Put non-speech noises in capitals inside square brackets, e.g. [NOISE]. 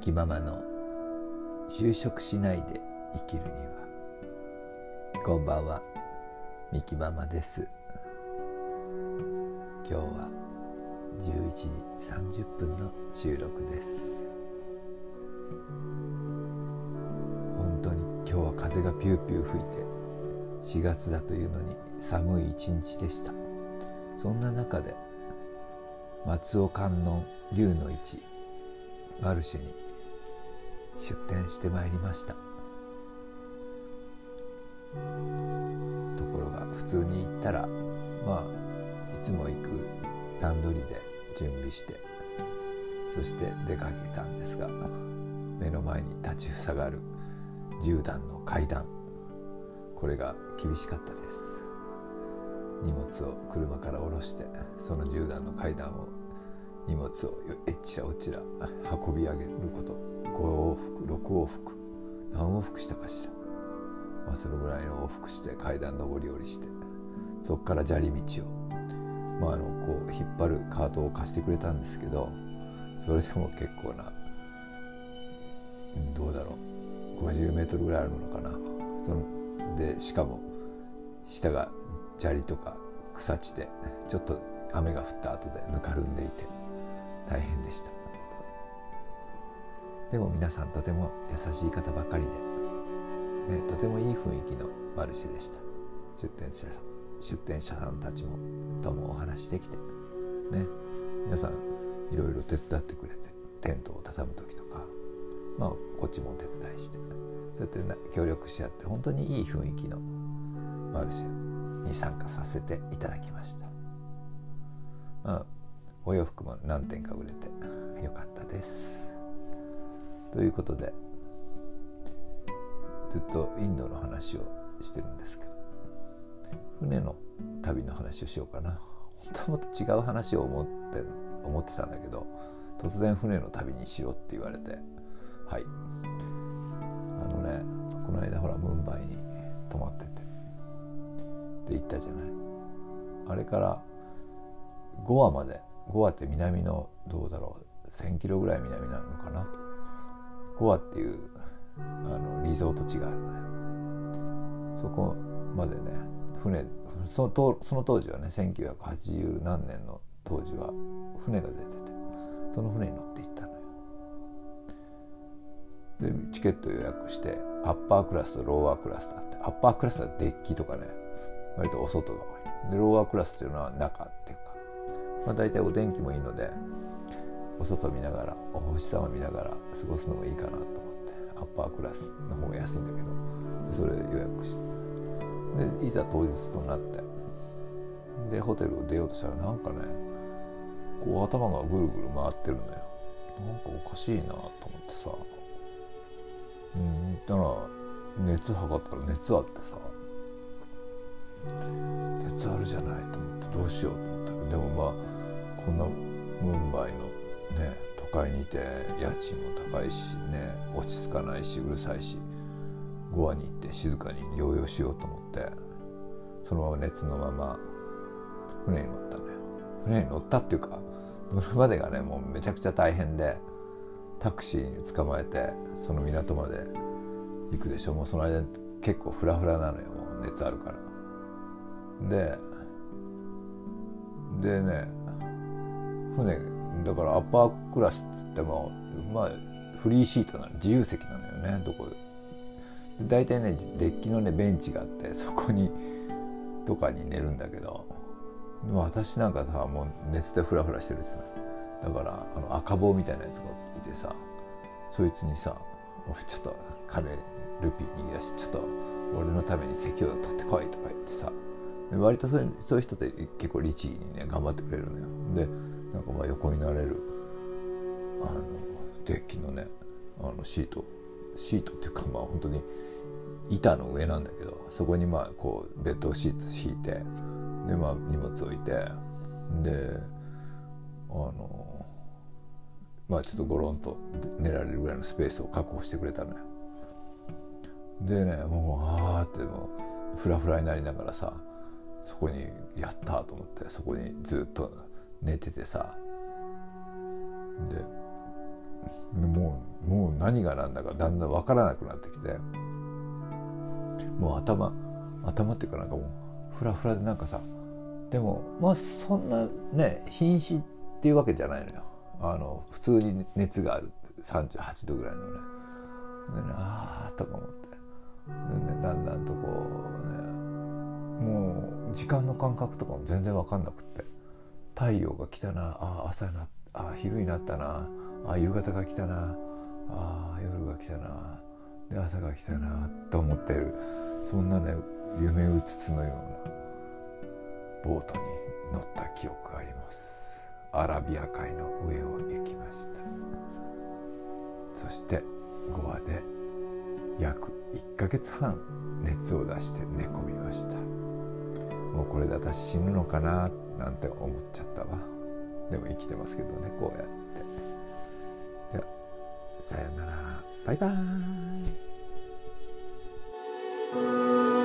キママの就職しないで生きるには。こんばんはミキママです。今日は11時30分の収録です。本当に今日は風がピューピュー吹いて4月だというのに寒い一日でした。そんな中で松尾観音龍の市マルシェに出店してまいりました。ところが普通に行ったらまあいつも行く段取りで準備してそして出かけたんですが目の前に立ちふさがる10段の階段これが厳しかったです。荷物を車から下ろしてその10段の階段を荷物をえっちらおちら運び上げること。5往復6往復。何往復したかしら、まあ、そのぐらいの往復して階段上り下りしてそこから砂利道を、まあ、あのこう引っ張るカートを貸してくれたんですけどそれでも結構などうだろう。50メートルぐらいあるのかな。そのでしかも下が砂利とか草地でちょっと雨が降った後でぬかるんでいて。でも皆さんとても優しい方ばかりで、ね、とてもいい雰囲気のマルシェでした出店者出店者さんたちもともお話しできてね皆さんいろいろ手伝ってくれてテントを畳む時とかまあこっちもお手伝いしてそうやって協力し合って本当にいい雰囲気のマルシェに参加させていただきました。まあお洋服も何点か売れてよかったです。ということでずっとインドの話をしてるんですけど船の旅の話をしようかな。本当はもっと違う話を思って思ってたんだけど突然船の旅にしようって言われてはい。あのねこの間ほらムンバイに泊まっててで行ったじゃない。あれからゴアまでゴアって南のどうだろう1,000キロぐらい南なのかな？ゴアっていうあのリゾート地があるのよ。そこまでね船そのその当時はね1980何年の当時は船が出ててその船に乗って行ったのよ。でチケット予約してアッパークラスとローアークラスとあってアッパークラスはデッキとかね割とお外が多い。でローアークラスっていうのは中っていうかまあ、大体お天気もいいのでお外見ながらお星様見ながら過ごすのもいいかなと思ってアッパークラスの方が安いんだけどそれ予約して。でいざ当日となってでホテルを出ようとしたらなんかねこう頭がぐるぐる回ってるのよ。なんかおかしいなと思ってさ。うんだから熱測ったら熱あってさ。熱あるじゃないと思ってどうしようと思った。でもまあこんなムンバイのね都会にいて家賃も高いしね落ち着かないしうるさいしゴアに行って静かに療養しようと思ってそのまま熱のまま船に乗ったのよ。船に乗ったっていうか乗るまでがねもうめちゃくちゃ大変でタクシーに捕まえてその港まで行くでしょ。もうその間結構フラフラなのよもう熱あるから。ででね船だからアッパークラスっつってもまあフリーシートなの自由席なのよねどこ。で大体ねデッキのねベンチがあって [LAUGHS] そこにとかに寝るんだけど。私なんかさもう熱でフラフラしてるじゃない。だからあの赤棒みたいなやつがいてさそいつにさちょっと彼ルピー握らしてちょっと俺のために席を取ってこいとか言ってさ。割とそういうそういう人って結構律儀にね頑張ってくれるのよ。でなんかまあ横になれるあのデッキのねあのシートシートっていうかまあ本当に板の上なんだけどそこにまあこうベッドシーツ敷いてでまあ荷物置いてであのまあちょっとゴロンと寝られるぐらいのスペースを確保してくれたのよ。でねもうああってもうフラフラになりながらさそこにやったと思ってそこにずっと寝ててさ。でもうもう何が何だかだんだん分からなくなってきて。もう頭頭っていうかなんかもうフラフラでなんかさでもまあそんなね瀕死っていうわけじゃないのよ。あの普通に熱がある38度ぐらいのね。でねああとか思って。でねだんだんとこうねもう時間の感覚とかも全然分かんなくって。太陽が来たな。あ朝になあ昼になったな。あ夕方が来たな。あ夜が来たな。で朝が来たな。と思ってる。そんなね夢うつつのようなボートに乗った記憶があります。アラビア海の上を行きました。そして5話で約1ヶ月半熱を出して寝込みました。もうこれで私死ぬのかななんて思っちゃったわ。でも生きてますけどねこうやって。ではさよなら。バイバーイ。